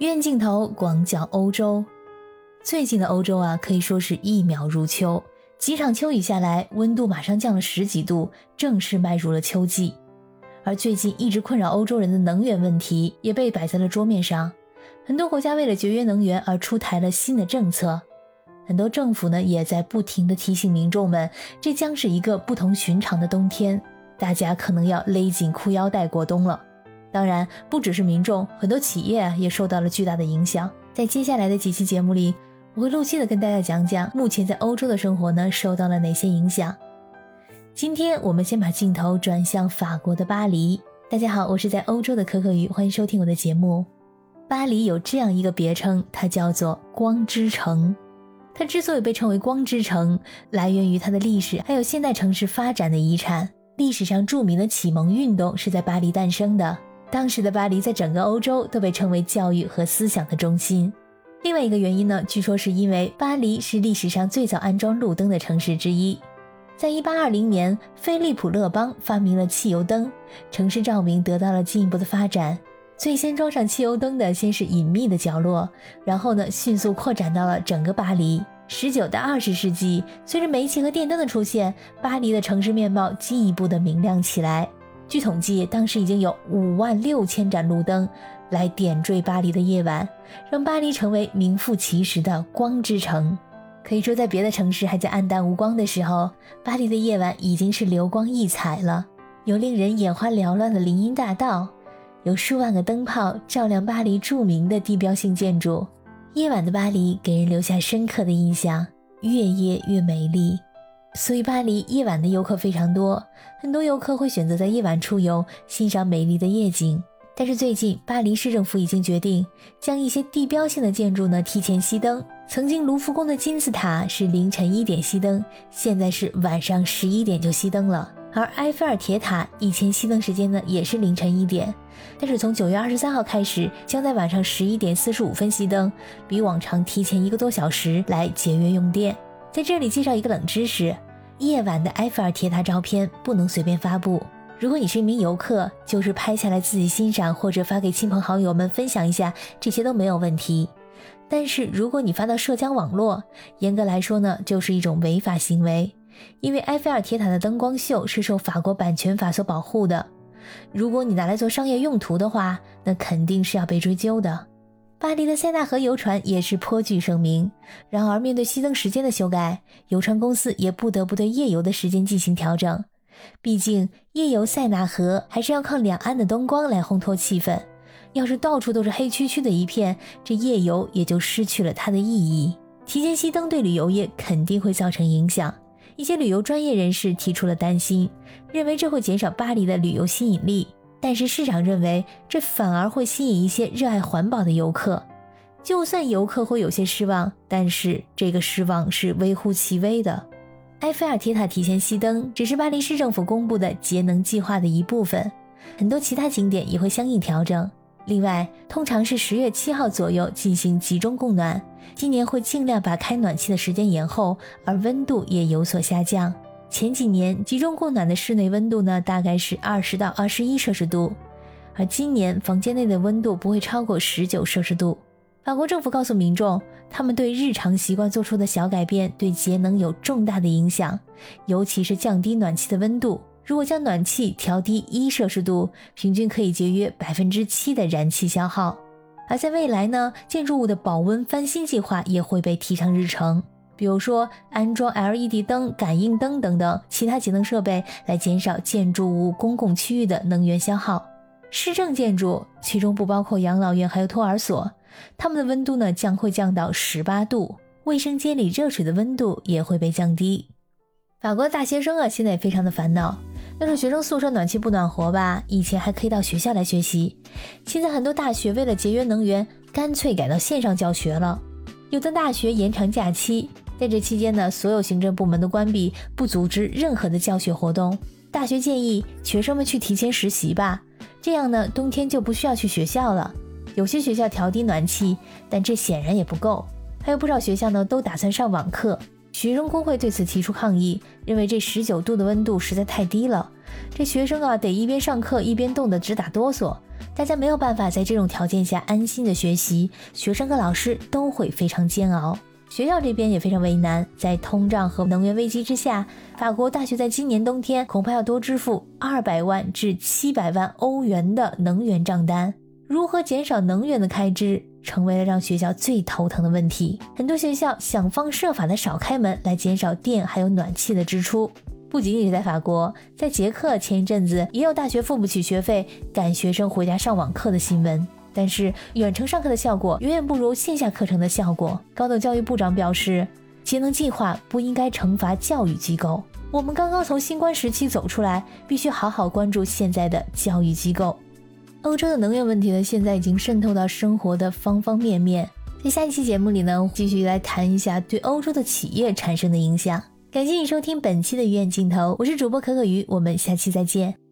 远镜头广角欧洲，最近的欧洲啊，可以说是一秒入秋。几场秋雨下来，温度马上降了十几度，正式迈入了秋季。而最近一直困扰欧洲人的能源问题，也被摆在了桌面上。很多国家为了节约能源而出台了新的政策，很多政府呢也在不停的提醒民众们，这将是一个不同寻常的冬天，大家可能要勒紧裤腰带过冬了。当然，不只是民众，很多企业也受到了巨大的影响。在接下来的几期节目里，我会陆续的跟大家讲讲目前在欧洲的生活呢受到了哪些影响。今天我们先把镜头转向法国的巴黎。大家好，我是在欧洲的可可鱼，欢迎收听我的节目。巴黎有这样一个别称，它叫做“光之城”。它之所以被称为“光之城”，来源于它的历史，还有现代城市发展的遗产。历史上著名的启蒙运动是在巴黎诞生的。当时的巴黎在整个欧洲都被称为教育和思想的中心。另外一个原因呢，据说是因为巴黎是历史上最早安装路灯的城市之一。在1820年，菲利普·勒邦发明了汽油灯，城市照明得到了进一步的发展。最先装上汽油灯的先是隐秘的角落，然后呢，迅速扩展到了整个巴黎。19到20世纪，随着煤气和电灯的出现，巴黎的城市面貌进一步的明亮起来。据统计，当时已经有五万六千盏路灯来点缀巴黎的夜晚，让巴黎成为名副其实的光之城。可以说，在别的城市还在暗淡无光的时候，巴黎的夜晚已经是流光溢彩了。有令人眼花缭乱的林荫大道，有数万个灯泡照亮巴黎著名的地标性建筑。夜晚的巴黎给人留下深刻的印象，越夜越美丽。所以，巴黎夜晚的游客非常多，很多游客会选择在夜晚出游，欣赏美丽的夜景。但是最近，巴黎市政府已经决定将一些地标性的建筑呢提前熄灯。曾经卢浮宫的金字塔是凌晨一点熄灯，现在是晚上十一点就熄灯了。而埃菲尔铁塔以前熄灯时间呢也是凌晨一点，但是从九月二十三号开始，将在晚上十一点四十五分熄灯，比往常提前一个多小时来节约用电。在这里介绍一个冷知识。夜晚的埃菲尔铁塔照片不能随便发布。如果你是一名游客，就是拍下来自己欣赏，或者发给亲朋好友们分享一下，这些都没有问题。但是如果你发到社交网络，严格来说呢，就是一种违法行为，因为埃菲尔铁塔的灯光秀是受法国版权法所保护的。如果你拿来做商业用途的话，那肯定是要被追究的。巴黎的塞纳河游船也是颇具声名。然而，面对熄灯时间的修改，游船公司也不得不对夜游的时间进行调整。毕竟，夜游塞纳河还是要靠两岸的灯光来烘托气氛。要是到处都是黑黢黢的一片，这夜游也就失去了它的意义。提前熄灯对旅游业肯定会造成影响。一些旅游专业人士提出了担心，认为这会减少巴黎的旅游吸引力。但是市长认为，这反而会吸引一些热爱环保的游客。就算游客会有些失望，但是这个失望是微乎其微的。埃菲尔铁塔提前熄灯，只是巴黎市政府公布的节能计划的一部分，很多其他景点也会相应调整。另外，通常是十月七号左右进行集中供暖，今年会尽量把开暖气的时间延后，而温度也有所下降。前几年集中供暖的室内温度呢，大概是二十到二十一摄氏度，而今年房间内的温度不会超过十九摄氏度。法国政府告诉民众，他们对日常习惯做出的小改变对节能有重大的影响，尤其是降低暖气的温度。如果将暖气调低一摄氏度，平均可以节约百分之七的燃气消耗。而在未来呢，建筑物的保温翻新计划也会被提上日程。比如说，安装 LED 灯、感应灯等等其他节能设备，来减少建筑物公共区域的能源消耗。市政建筑，其中不包括养老院还有托儿所，它们的温度呢将会降到十八度，卫生间里热水的温度也会被降低。法国大学生啊，现在也非常的烦恼。要是学生宿舍暖气不暖和吧，以前还可以到学校来学习，现在很多大学为了节约能源，干脆改到线上教学了。有的大学延长假期。在这期间呢，所有行政部门都关闭，不组织任何的教学活动。大学建议学生们去提前实习吧，这样呢，冬天就不需要去学校了。有些学校调低暖气，但这显然也不够。还有不少学校呢，都打算上网课。学生工会对此提出抗议，认为这十九度的温度实在太低了，这学生啊得一边上课一边冻得直打哆嗦，大家没有办法在这种条件下安心的学习，学生和老师都会非常煎熬。学校这边也非常为难，在通胀和能源危机之下，法国大学在今年冬天恐怕要多支付二百万至七百万欧元的能源账单。如何减少能源的开支，成为了让学校最头疼的问题。很多学校想方设法的少开门，来减少电还有暖气的支出。不仅仅是在法国，在捷克前一阵子也有大学付不起学费，赶学生回家上网课的新闻。但是远程上课的效果远远不如线下课程的效果。高等教育部长表示，节能计划不应该惩罚教育机构。我们刚刚从新冠时期走出来，必须好好关注现在的教育机构。欧洲的能源问题呢，现在已经渗透到生活的方方面面。在下一期节目里呢，继续来谈一下对欧洲的企业产生的影响。感谢你收听本期的鱼眼镜头，我是主播可可鱼，我们下期再见。